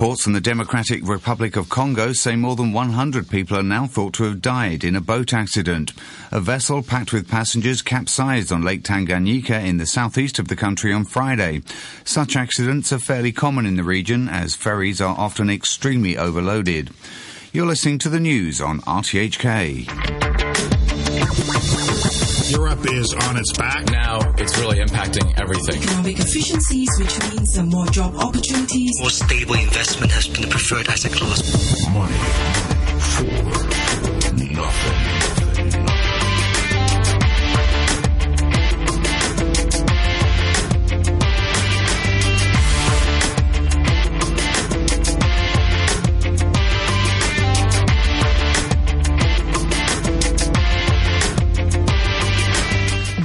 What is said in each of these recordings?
Reports from the Democratic Republic of Congo say more than 100 people are now thought to have died in a boat accident. A vessel packed with passengers capsized on Lake Tanganyika in the southeast of the country on Friday. Such accidents are fairly common in the region as ferries are often extremely overloaded. You're listening to the news on RTHK. Europe is on its back. Now it's really impacting everything. Economic efficiencies, which means some more job opportunities. More stable investment has been preferred as a class. Money for nothing.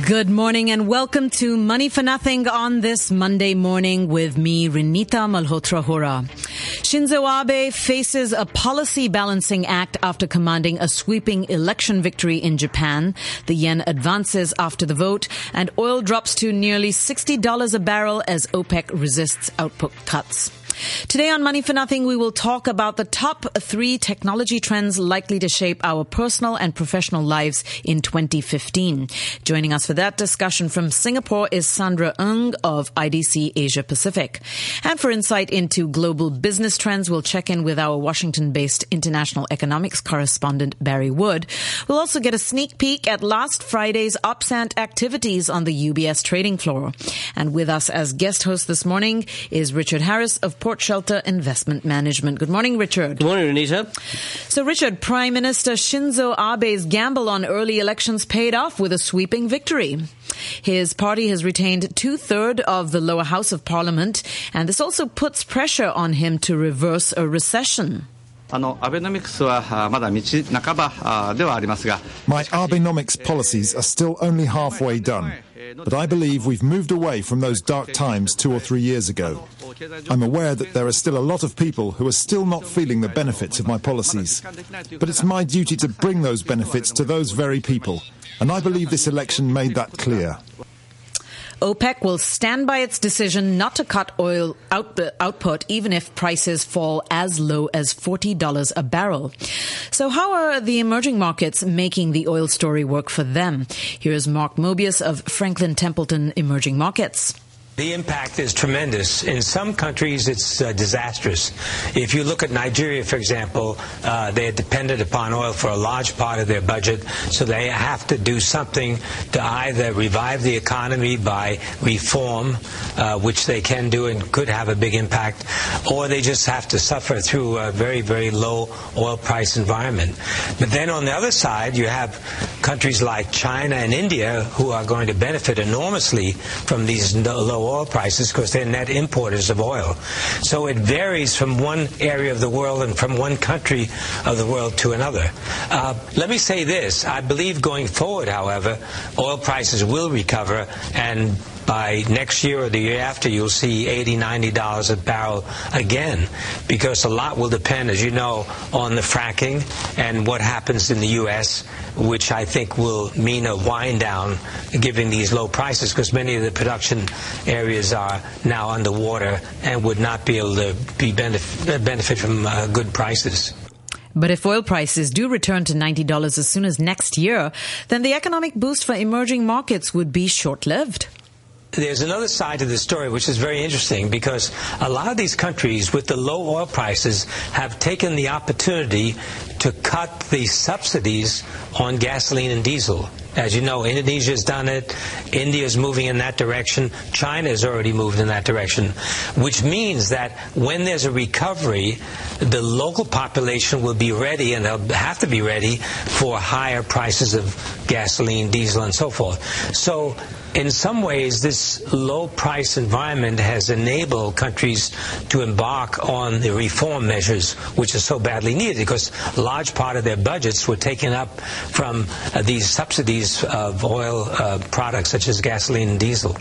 Good morning and welcome to Money for Nothing on this Monday morning with me, Renita Malhotra Hora. Shinzo Abe faces a policy balancing act after commanding a sweeping election victory in Japan. The yen advances after the vote and oil drops to nearly $60 a barrel as OPEC resists output cuts. Today on Money for Nothing, we will talk about the top three technology trends likely to shape our personal and professional lives in 2015. Joining us for that discussion from Singapore is Sandra Ng of IDC Asia Pacific. And for insight into global business trends, we'll check in with our Washington-based international economics correspondent Barry Wood. We'll also get a sneak peek at last Friday's OPSANT activities on the UBS trading floor. And with us as guest host this morning is Richard Harris of Port Shelter Investment Management. Good morning, Richard. Good morning, Anita. So, Richard, Prime Minister Shinzo Abe's gamble on early elections paid off with a sweeping victory. His party has retained two third of the lower house of parliament, and this also puts pressure on him to reverse a recession. My Abenomics policies are still only halfway done but I believe we've moved away from those dark times two or three years ago. I'm aware that there are still a lot of people who are still not feeling the benefits of my policies, but it's my duty to bring those benefits to those very people, and I believe this election made that clear. OPEC will stand by its decision not to cut oil out- output even if prices fall as low as $40 a barrel. So how are the emerging markets making the oil story work for them? Here's Mark Mobius of Franklin Templeton Emerging Markets. The impact is tremendous. In some countries, it's uh, disastrous. If you look at Nigeria, for example, uh, they are dependent upon oil for a large part of their budget, so they have to do something to either revive the economy by reform, uh, which they can do and could have a big impact, or they just have to suffer through a very, very low oil price environment. But then on the other side, you have countries like China and India who are going to benefit enormously from these no- oil prices because they're net importers of oil. So it varies from one area of the world and from one country of the world to another. Uh, let me say this. I believe going forward, however, oil prices will recover and by next year or the year after, you'll see 80 $90 a barrel again, because a lot will depend, as you know, on the fracking and what happens in the U.S., which I think will mean a wind down given these low prices, because many of the production areas are now underwater and would not be able to be benefit, benefit from uh, good prices. But if oil prices do return to $90 as soon as next year, then the economic boost for emerging markets would be short-lived. There's another side to the story which is very interesting because a lot of these countries with the low oil prices have taken the opportunity to cut the subsidies on gasoline and diesel. As you know, Indonesia has done it. India is moving in that direction. China has already moved in that direction, which means that when there's a recovery, the local population will be ready, and they'll have to be ready for higher prices of gasoline, diesel, and so forth. So in some ways, this low price environment has enabled countries to embark on the reform measures which are so badly needed because a large part of their budgets were taken up from uh, these subsidies of oil uh, products such as gasoline and diesel.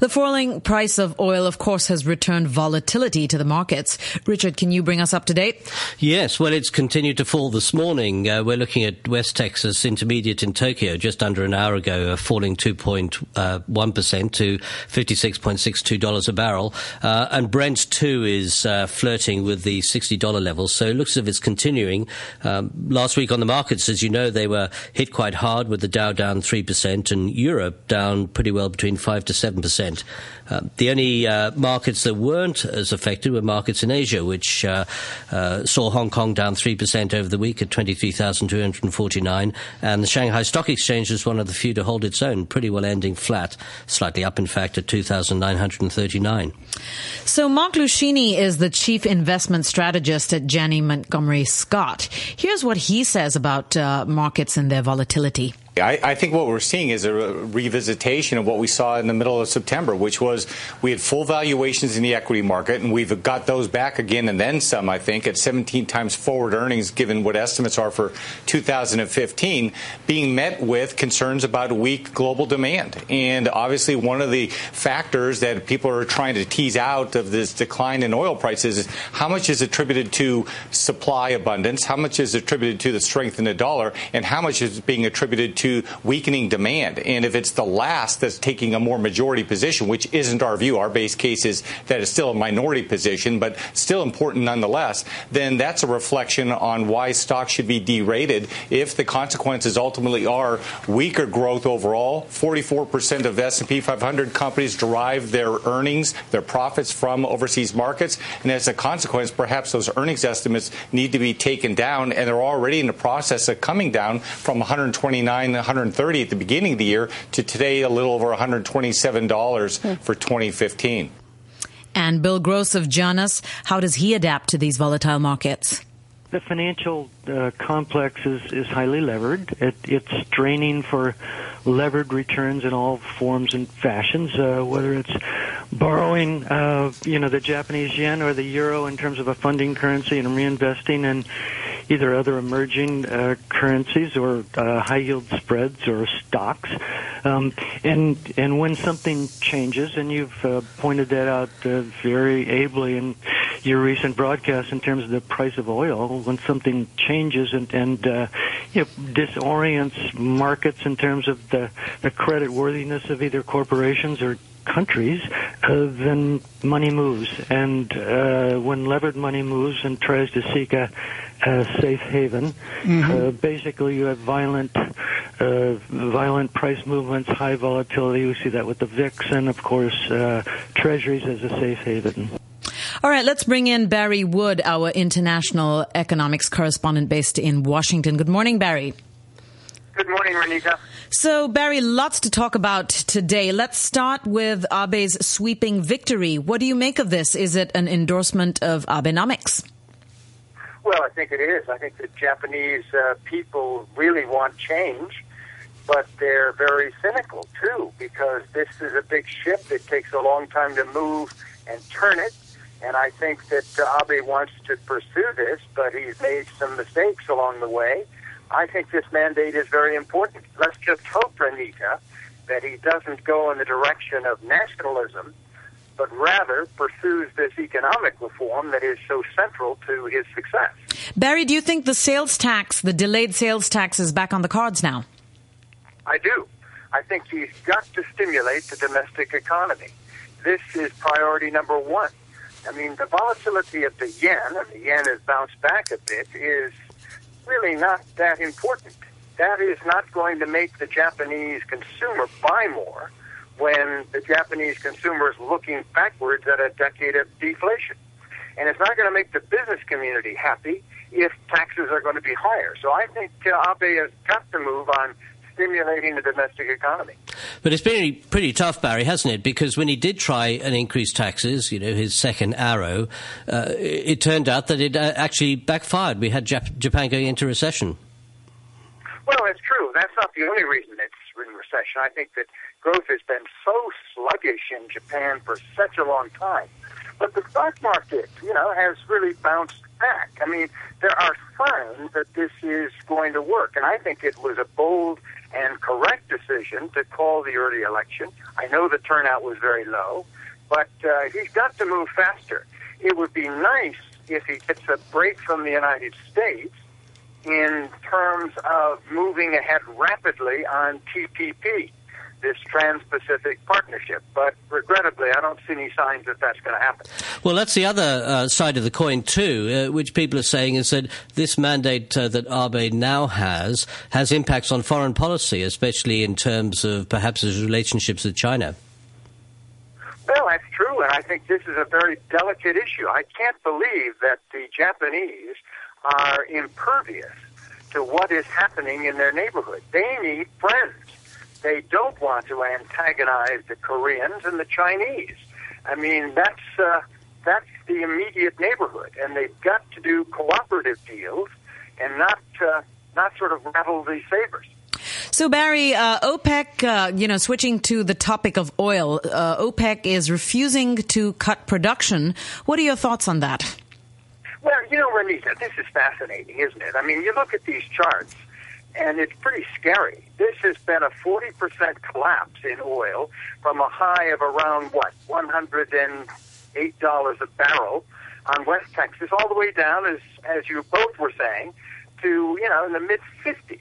The falling price of oil, of course, has returned volatility to the markets. Richard, can you bring us up to date? Yes, well, it's continued to fall this morning. Uh, we're looking at West Texas Intermediate in Tokyo just under an hour ago, uh, falling 2.1% uh, to $56.62 a barrel. Uh, and Brent, too, is uh, flirting with the $60 level. So it looks as if it's continuing. Um, last week on the markets, as you know, they were hit quite hard with the Dow down 3% and Europe down pretty well between 5 to 7%. Uh, the only uh, markets that weren't as affected were markets in Asia, which uh, uh saw Hong Kong down 3% over the week at 23,249. And the Shanghai Stock Exchange was one of the few to hold its own, pretty well ending flat, slightly up, in fact, at 2,939. So, Mark Luschini is the chief investment strategist at Janney Montgomery Scott. Here's what he says about uh, markets and their volatility. I, I, think what we're seeing is a revisitation of what we saw in the middle of September, which was we had full valuations in the equity market, and we've got those back again and then some, I think, at 17 times forward earnings, given what estimates are for 2015, being met with concerns about weak global demand. And obviously, one of the factors that people are trying to tease out of this decline in oil prices is how much is attributed to supply abundance, how much is attributed to the strength in the dollar, and how much is being attributed to to weakening demand. And if it's the last that's taking a more majority position, which isn't our view, our base case is that it's still a minority position, but still important nonetheless, then that's a reflection on why stocks should be derated if the consequences ultimately are weaker growth overall. 44% of S&P 500 companies derive their earnings, their profits from overseas markets, and as a consequence, perhaps those earnings estimates need to be taken down, and they're already in the process of coming down from 129 130 at the beginning of the year to today a little over $127 hmm. for 2015. And Bill Gross of Janus, how does he adapt to these volatile markets? The financial uh, complex is, is highly levered. It, it's straining for levered returns in all forms and fashions, uh, whether it's borrowing, uh, you know, the Japanese yen or the euro in terms of a funding currency and reinvesting in either other emerging uh, currencies or uh, high yield spreads or stocks. Um, and and when something changes, and you've uh, pointed that out uh, very ably in your recent broadcast in terms of the price of oil, when something changes and and uh, you know, disorients markets in terms of the the credit worthiness of either corporations or countries, uh, then money moves. And uh, when levered money moves and tries to seek a, a safe haven, mm-hmm. uh, basically you have violent, uh, violent price movements, high volatility. We see that with the VIX, and of course, uh, treasuries as a safe haven. All right, let's bring in Barry Wood, our international economics correspondent based in Washington. Good morning, Barry. Good morning, Renita. So, Barry, lots to talk about today. Let's start with Abe's sweeping victory. What do you make of this? Is it an endorsement of Abenomics? Well, I think it is. I think the Japanese uh, people really want change, but they're very cynical too because this is a big ship. It takes a long time to move and turn it. And I think that uh, Abe wants to pursue this, but he's made some mistakes along the way. I think this mandate is very important. Let's just hope, Renita, that he doesn't go in the direction of nationalism, but rather pursues this economic reform that is so central to his success. Barry, do you think the sales tax, the delayed sales tax, is back on the cards now? I do. I think he's got to stimulate the domestic economy. This is priority number one. I mean, the volatility of the yen, and the yen has bounced back a bit, is really not that important. That is not going to make the Japanese consumer buy more when the Japanese consumer is looking backwards at a decade of deflation. And it's not going to make the business community happy if taxes are going to be higher. So I think uh, Abe has got to move on stimulating the domestic economy. But it's been pretty tough, Barry, hasn't it? Because when he did try and increase taxes, you know, his second arrow, uh, it turned out that it uh, actually backfired. We had Jap- Japan going into recession. Well, it's true. That's not the only reason recession. I think that growth has been so sluggish in Japan for such a long time. But the stock market, you know, has really bounced back. I mean, there are signs that this is going to work, and I think it was a bold and correct decision to call the early election. I know the turnout was very low, but uh, he's got to move faster. It would be nice if he gets a break from the United States in terms of moving ahead rapidly on TPP, this Trans-Pacific Partnership. But regrettably, I don't see any signs that that's going to happen. Well, that's the other uh, side of the coin too, uh, which people are saying is that this mandate uh, that Abe now has has impacts on foreign policy, especially in terms of perhaps his relationships with China. Well, that's true, and I think this is a very delicate issue. I can't believe that the Japanese are impervious to what is happening in their neighborhood. They need friends. They don't want to antagonize the Koreans and the Chinese. I mean, that's uh, that's the immediate neighborhood, and they've got to do cooperative deals and not uh, not sort of rattle the sabers. So Barry, uh, OPEC, uh, you know, switching to the topic of oil, uh, OPEC is refusing to cut production. What are your thoughts on that? Well, you know, Renita, this is fascinating, isn't it? I mean, you look at these charts, and it's pretty scary. This has been a 40% collapse in oil from a high of around, what, $108 a barrel on West Texas, all the way down, as, as you both were saying, to, you know, in the mid 50s.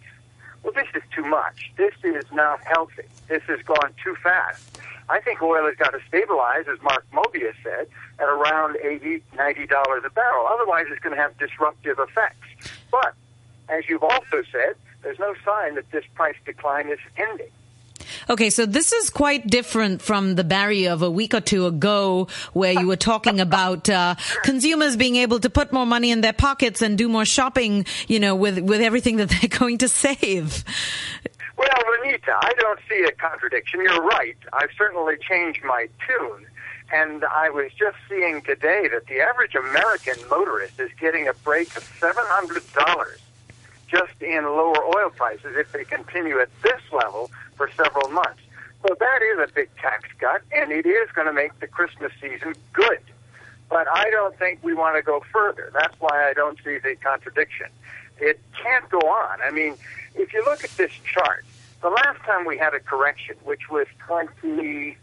Well, this is too much. This is not healthy. This has gone too fast. I think oil has got to stabilize, as Mark Mobius said, at around $80, $90 a barrel. Otherwise, it's going to have disruptive effects. But, as you've also said, there's no sign that this price decline is ending. Okay, so this is quite different from the Barry of a week or two ago where you were talking about uh, consumers being able to put more money in their pockets and do more shopping, you know, with, with everything that they're going to save. Well, Renita, I don't see a contradiction. You're right. I've certainly changed my tune. And I was just seeing today that the average American motorist is getting a break of $700 just in lower oil prices if they continue at this level for several months. So that is a big tax cut, and it is going to make the Christmas season good. But I don't think we want to go further. That's why I don't see the contradiction. It can't go on. I mean, if you look at this chart, the last time we had a correction, which was 2011,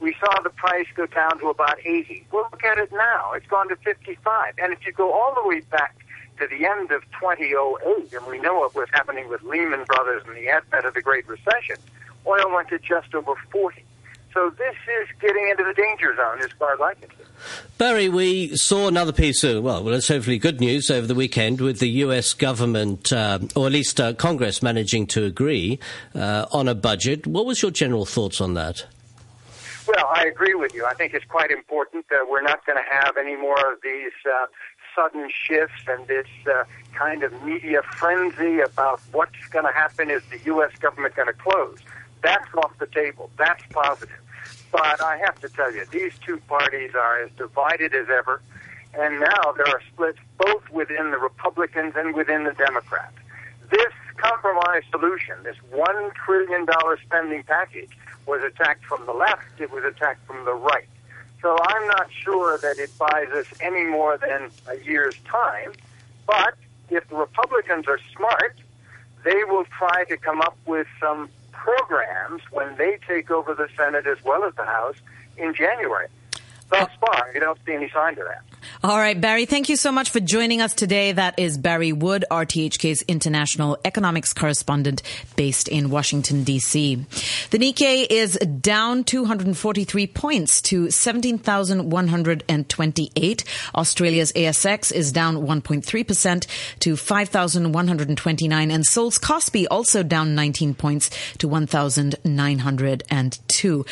we saw the price go down to about 80. Well, look at it now. It's gone to 55. And if you go all the way back to the end of 2008, and we know what was happening with Lehman Brothers and the advent of the Great Recession, oil went to just over 40. So this is getting into the danger zone as far as I can see. Barry, we saw another piece of, well, well, it's hopefully good news over the weekend with the US government, uh, or at least uh, Congress, managing to agree uh, on a budget. What was your general thoughts on that? Well, I agree with you. I think it's quite important that we're not going to have any more of these uh, sudden shifts and this uh, kind of media frenzy about what's going to happen. Is the U.S. government going to close? That's off the table. That's positive. But I have to tell you, these two parties are as divided as ever, and now there are splits both within the Republicans and within the Democrats. This compromise solution, this $1 trillion spending package, was attacked from the left, it was attacked from the right. So I'm not sure that it buys us any more than a year's time. But if the Republicans are smart, they will try to come up with some programs when they take over the Senate as well as the House in January. Thus far, you don't see any sign of that. All right, Barry, thank you so much for joining us today. That is Barry Wood, RTHK's international economics correspondent based in Washington, D.C. The Nikkei is down 243 points to 17,128. Australia's ASX is down 1.3% to 5,129. And Seoul's Kospi also down 19 points to 1,902.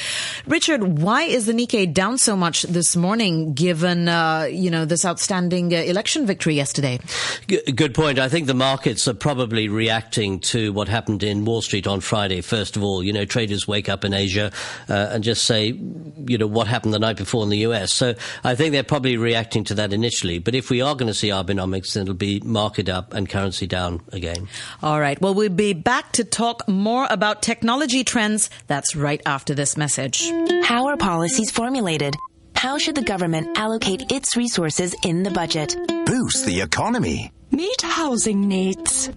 Richard, why is the Nikkei down so much this morning given, uh, you know, this outstanding uh, election victory yesterday? Good point. I think the markets are probably reacting to what happened in Wall Street on Friday. First of all, you know, traders wake up in Asia uh, and just say, you know, what happened the night before in the US. So I think they're probably reacting to that initially. But if we are going to see Abenomics, then it'll be market up and currency down again. All right. Well, we'll be back to talk more about technology trends. That's right after this message. How are policies formulated? How should the government allocate its resources in the budget? Boost the economy. Meet housing needs.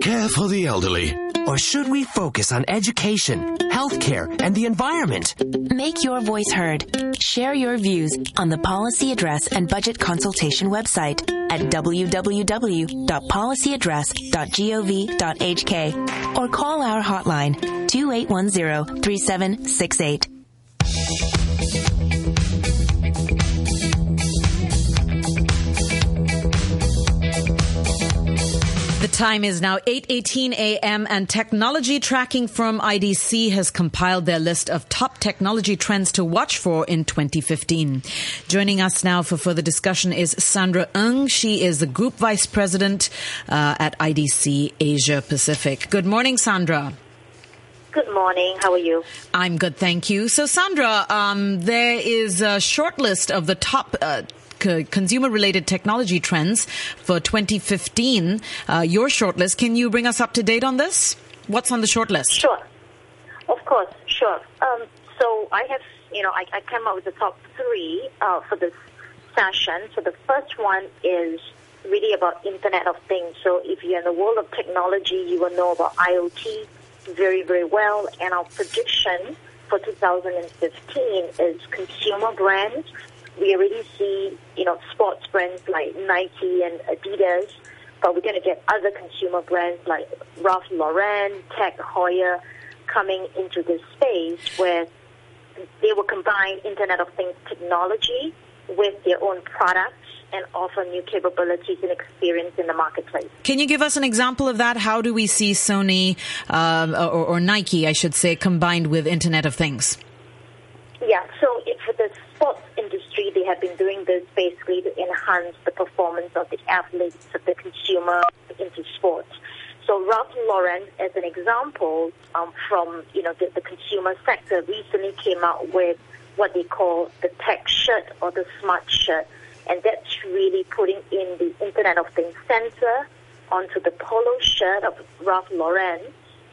Care for the elderly. Or should we focus on education, healthcare, and the environment? Make your voice heard. Share your views on the Policy Address and Budget Consultation website at www.policyaddress.gov.hk or call our hotline 2810 3768. The time is now 8:18 a.m. and technology tracking firm IDC has compiled their list of top technology trends to watch for in 2015. Joining us now for further discussion is Sandra Ng. She is the group vice president uh, at IDC Asia Pacific. Good morning, Sandra. Good morning. How are you? I'm good, thank you. So, Sandra, um, there is a short list of the top uh, consumer related technology trends for 2015. Uh, your shortlist. Can you bring us up to date on this? What's on the shortlist? Sure. Of course, sure. Um, so I have, you know, I, I, came up with the top three uh, for this session. So the first one is really about Internet of Things. So if you're in the world of technology, you will know about IoT very, very well. And our prediction for 2015 is consumer brands we already see, you know, sports brands like Nike and Adidas, but we're going to get other consumer brands like Ralph Lauren, Tag Heuer coming into this space where they will combine Internet of Things technology with their own products and offer new capabilities and experience in the marketplace. Can you give us an example of that? How do we see Sony um, or, or, Nike, I should say, combined with Internet of Things? Yeah, so for the sports they have been doing this basically to enhance the performance of the athletes, of the consumer into sports. So Ralph Lauren, as an example, um, from you know the, the consumer sector, recently came out with what they call the tech shirt or the smart shirt, and that's really putting in the Internet of Things sensor onto the polo shirt of Ralph Lauren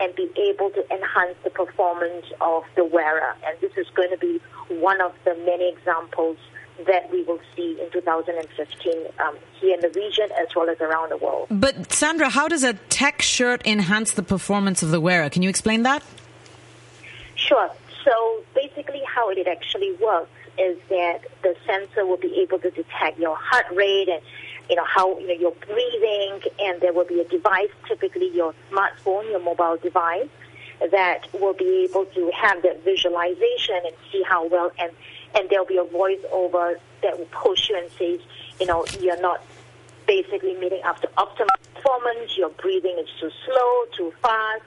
and be able to enhance the performance of the wearer. And this is going to be one of the many examples that we will see in 2015 um, here in the region as well as around the world. But Sandra, how does a tech shirt enhance the performance of the wearer? Can you explain that? Sure. So basically, how it actually works is that the sensor will be able to detect your heart rate and you know how you know you're breathing, and there will be a device, typically your smartphone, your mobile device, that will be able to have that visualization and see how well and and there'll be a voiceover that will push you and says, you know, you're not basically meeting up to optimal performance, your breathing is too slow, too fast,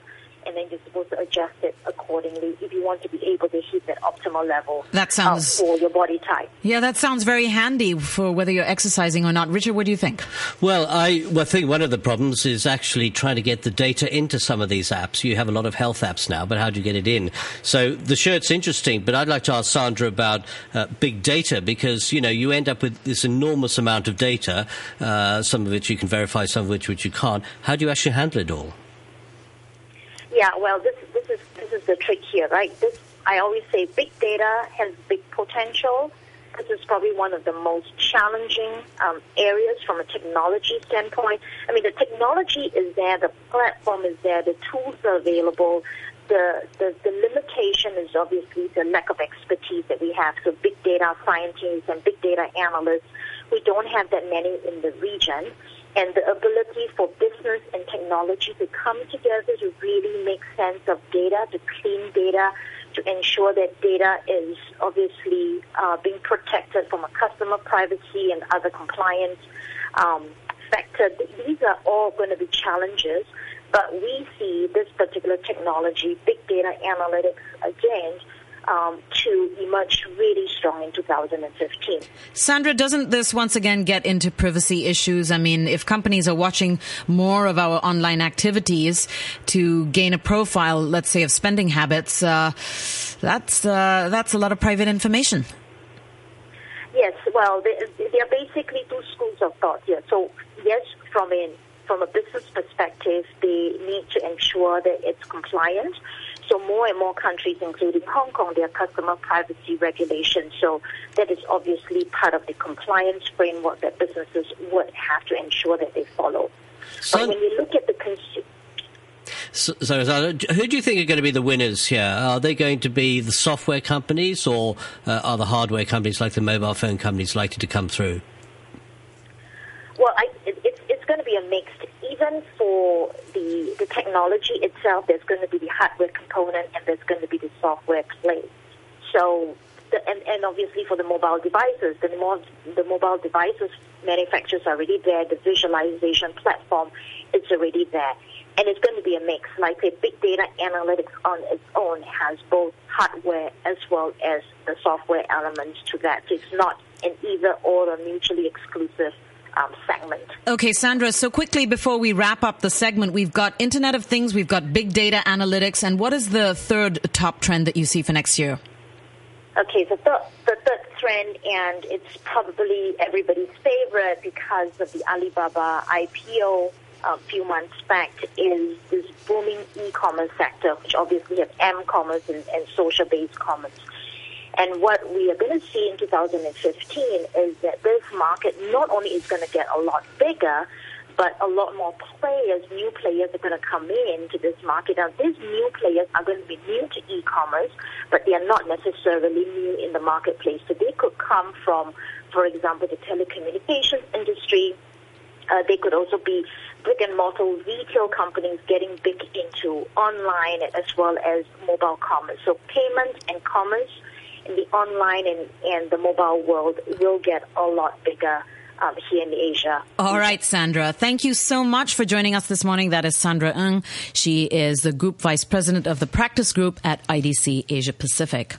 and then you're supposed to adjust it accordingly if you want to be able to hit that optimal level that sounds, uh, for your body type. Yeah, that sounds very handy for whether you're exercising or not. Richard, what do you think? Well, I, well, I think one of the problems is actually trying to get the data into some of these apps. You have a lot of health apps now, but how do you get it in? So the shirt's interesting, but I'd like to ask Sandra about uh, big data because, you know, you end up with this enormous amount of data, uh, some of which you can verify, some of which, which you can't. How do you actually handle it all? Yeah, well, this this is this is the trick here, right? This I always say, big data has big potential. This is probably one of the most challenging um, areas from a technology standpoint. I mean, the technology is there, the platform is there, the tools are available. The, the, the limitation is obviously the lack of expertise that we have. So big data scientists and big data analysts, we don't have that many in the region and the ability for business and technology to come together to really make sense of data, to clean data, to ensure that data is obviously uh, being protected from a customer privacy and other compliance um, factor. These are all going to be challenges, but we see this particular technology, big data analytics, again, um, to emerge really strong in 2015. Sandra, doesn't this once again get into privacy issues? I mean, if companies are watching more of our online activities to gain a profile, let's say, of spending habits, uh, that's uh, that's a lot of private information. Yes, well, there are basically two schools of thought here. So, yes, from a from a business perspective, they need to ensure that it's compliant so more and more countries, including Hong Kong, their customer privacy regulations. So that is obviously part of the compliance framework that businesses would have to ensure that they follow. So but when you look at the consumer, So, so, who do you think are going to be the winners here? Are they going to be the software companies, or uh, are the hardware companies like the mobile phone companies likely to come through? Well, I, it, it's, it's going to be a mixed. For the the technology itself, there's going to be the hardware component, and there's going to be the software play. So, the, and, and obviously for the mobile devices, the more the mobile devices manufacturers are already there. The visualization platform is already there, and it's going to be a mix. Like a big data analytics on its own has both hardware as well as the software elements to that. So it's not an either or a mutually exclusive um, segment. Okay, Sandra, so quickly before we wrap up the segment, we've got Internet of Things, we've got big data analytics, and what is the third top trend that you see for next year? Okay, the, third, the third trend, and it's probably everybody's favorite because of the Alibaba IPO a few months back, is this booming e-commerce sector, which obviously have m-commerce and, and social-based commerce. And what we are going to see in 2015 is that this market not only is going to get a lot bigger, but a lot more players, new players are going to come into this market. Now, these new players are going to be new to e-commerce, but they are not necessarily new in the marketplace. So they could come from, for example, the telecommunications industry. Uh, they could also be brick and mortar retail companies getting big into online as well as mobile commerce. So payments and commerce in the online and, and the mobile world will get a lot bigger um, here in Asia. All right, Sandra. Thank you so much for joining us this morning. That is Sandra Ng. She is the Group Vice President of the Practice Group at IDC Asia Pacific.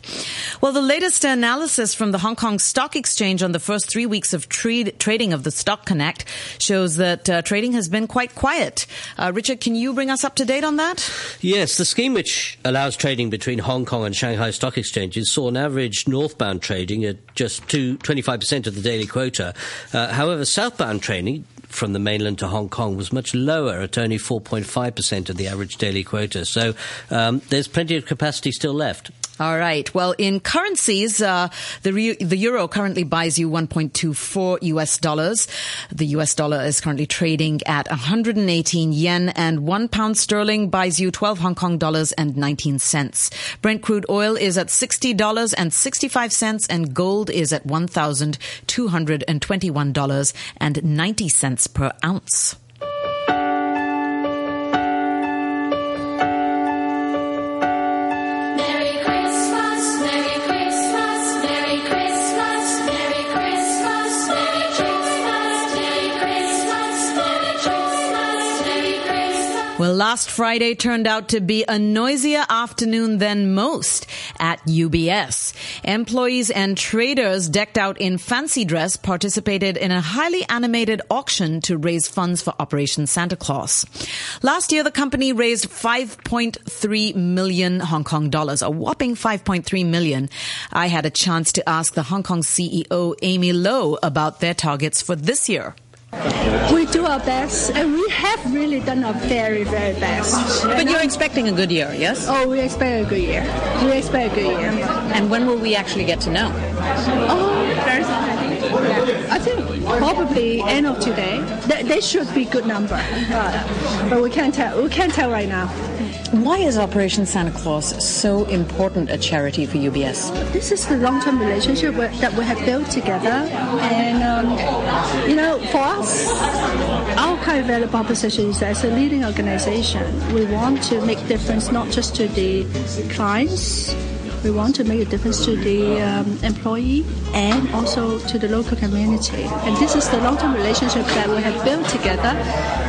Well, the latest analysis from the Hong Kong Stock Exchange on the first three weeks of trade, trading of the Stock Connect shows that uh, trading has been quite quiet. Uh, Richard, can you bring us up to date on that? Yes, the scheme which allows trading between Hong Kong and Shanghai Stock Exchanges saw an average northbound trading at just two, 25% of the daily quota. Uh, however, southbound training from the mainland to Hong Kong was much lower at only 4.5% of the average daily quota. So um, there's plenty of capacity still left. All right. Well, in currencies, uh, the re- the euro currently buys you 1.24 US dollars. The US dollar is currently trading at 118 yen, and one pound sterling buys you 12 Hong Kong dollars and 19 cents. Brent crude oil is at 60 dollars and 65 cents, and gold is at 1,221 dollars and 90 cents per ounce. Last Friday turned out to be a noisier afternoon than most at UBS. Employees and traders decked out in fancy dress participated in a highly animated auction to raise funds for Operation Santa Claus. Last year, the company raised 5.3 million Hong Kong dollars, a whopping 5.3 million. I had a chance to ask the Hong Kong CEO, Amy Low, about their targets for this year. We do our best, and we have really done our very, very best. But you're expecting a good year, yes? Oh, we expect a good year. We expect a good year. And when will we actually get to know? Oh, I think probably end of today. They, they should be good number, but, but we can't tell. We can't tell right now. Why is Operation Santa Claus so important a charity for UBS? This is the long-term relationship that we have built together, and um, you know, for us, our kind of value proposition is that as a leading organization, we want to make difference not just to the clients we want to make a difference to the um, employee and also to the local community. And this is the long-term relationship that we have built together.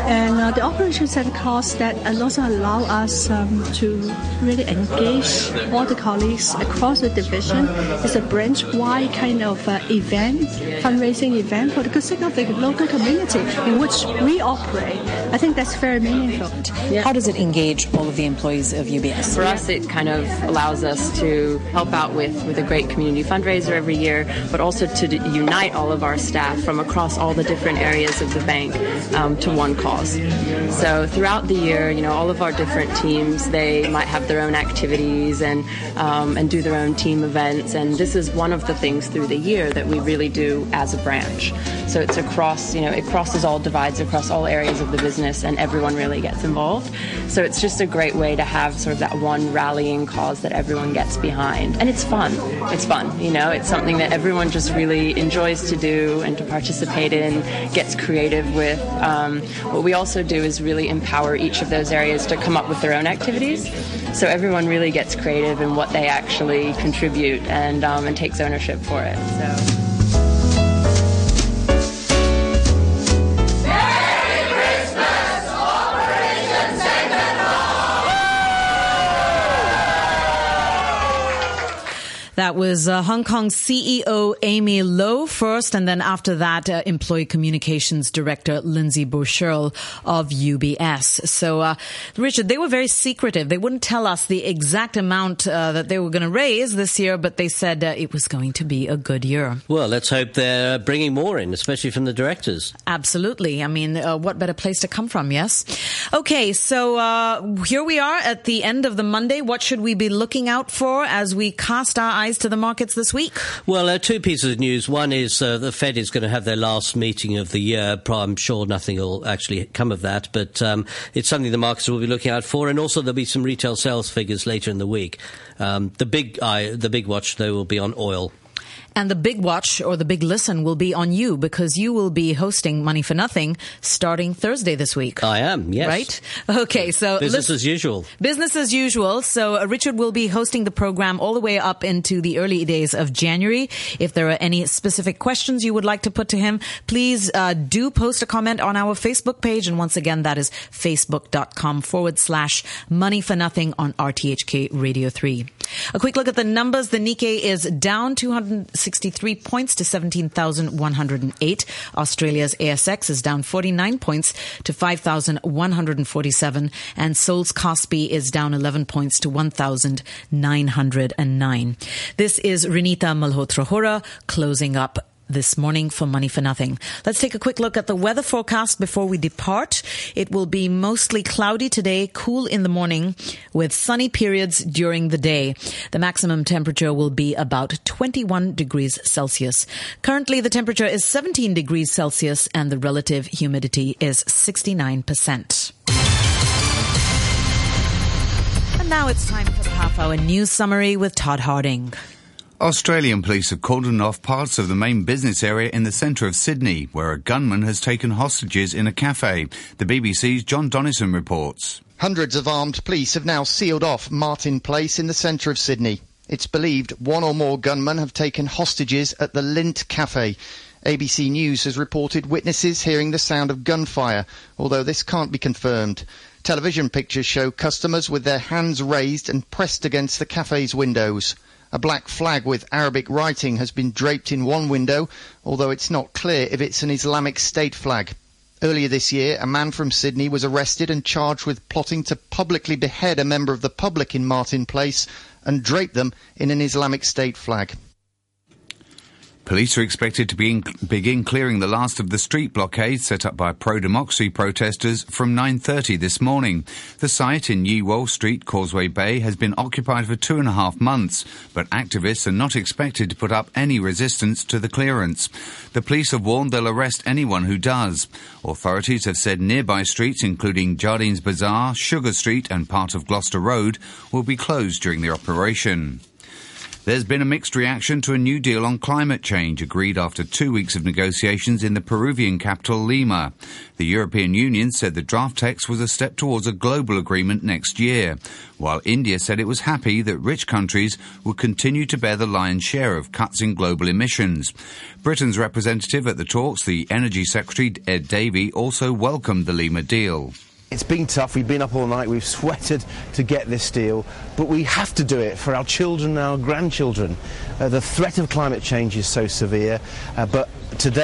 And uh, the Operation Santa Claus that also allow us um, to really engage all the colleagues across the division. It's a branch-wide kind of uh, event, fundraising event for the good sake of the local community in which we operate. I think that's very meaningful. Yeah. How does it engage all of the employees of UBS? For us, it kind of allows us to help out with, with a great community fundraiser every year, but also to d- unite all of our staff from across all the different areas of the bank um, to one cause. So throughout the year, you know, all of our different teams, they might have their own activities and um, and do their own team events, and this is one of the things through the year that we really do as a branch. So it's across, you know, it crosses all divides across all areas of the business, and everyone really gets involved. So it's just a great way to have sort of that one rallying cause that everyone gets behind, and it's fun. It's fun, you know. It's something that everyone just really enjoys to do and to participate in, gets creative with. Um, what we also do is really empower each of those areas to come up with their own activities. So everyone really gets creative in what they actually contribute and um, and takes ownership for it. So. That was uh, Hong Kong CEO Amy Low first, and then after that, uh, Employee Communications Director Lindsay Burchell of UBS. So, uh, Richard, they were very secretive. They wouldn't tell us the exact amount uh, that they were going to raise this year, but they said uh, it was going to be a good year. Well, let's hope they're bringing more in, especially from the directors. Absolutely. I mean, uh, what better place to come from? Yes. Okay, so here we are at the end of the Monday. What should we be looking out for as we cast our eyes? To the markets this week? Well, uh, two pieces of news. One is uh, the Fed is going to have their last meeting of the year. I'm sure nothing will actually come of that, but um, it's something the markets will be looking out for. And also there'll be some retail sales figures later in the week. Um, the big eye, the big watch though will be on oil. And the big watch or the big listen will be on you because you will be hosting Money for Nothing starting Thursday this week. I am, yes. Right? Okay, so. Business as usual. Business as usual. So uh, Richard will be hosting the program all the way up into the early days of January. If there are any specific questions you would like to put to him, please uh, do post a comment on our Facebook page. And once again, that is facebook.com forward slash money for nothing on RTHK Radio 3. A quick look at the numbers. The Nikkei is down 263 points to 17,108. Australia's ASX is down 49 points to 5,147. And Seoul's Kospi is down 11 points to 1,909. This is Renita Malhotra Hora closing up this morning for Money for Nothing. Let's take a quick look at the weather forecast before we depart. It will be mostly cloudy today, cool in the morning with sunny periods during the day. The maximum temperature will be about 21 degrees Celsius. Currently the temperature is 17 degrees Celsius and the relative humidity is 69%. And now it's time for the half hour news summary with Todd Harding. Australian police have cordoned off parts of the main business area in the centre of Sydney, where a gunman has taken hostages in a cafe. The BBC's Jon Donnison reports. Hundreds of armed police have now sealed off Martin Place in the centre of Sydney. It's believed one or more gunmen have taken hostages at the Lindt Cafe. ABC News has reported witnesses hearing the sound of gunfire, although this can't be confirmed. Television pictures show customers with their hands raised and pressed against the cafe's windows. A black flag with Arabic writing has been draped in one window, although it's not clear if it's an Islamic State flag. Earlier this year, a man from Sydney was arrested and charged with plotting to publicly behead a member of the public in Martin Place and drape them in an Islamic State flag. Police are expected to be begin clearing the last of the street blockades set up by pro-democracy protesters from 9.30 this morning. The site in Yee Wo Street, Causeway Bay, has been occupied for two and a half months, but activists are not expected to put up any resistance to the clearance. The police have warned they'll arrest anyone who does. Authorities have said nearby streets, including Jardines Bazaar, Sugar Street and part of Gloucester Road, will be closed during the operation. There's been a mixed reaction to a new deal on climate change agreed after two weeks of negotiations in the Peruvian capital Lima. The European Union said the draft text was a step towards a global agreement next year, while India said it was happy that rich countries would continue to bear the lion's share of cuts in global emissions. Britain's representative at the talks, the Energy Secretary Ed Davey, also welcomed the Lima deal. It's been tough. We've been up all night. We've sweated to get this deal, but we have to do it for our children and our grandchildren. Uh, the threat of climate change is so severe, uh, but today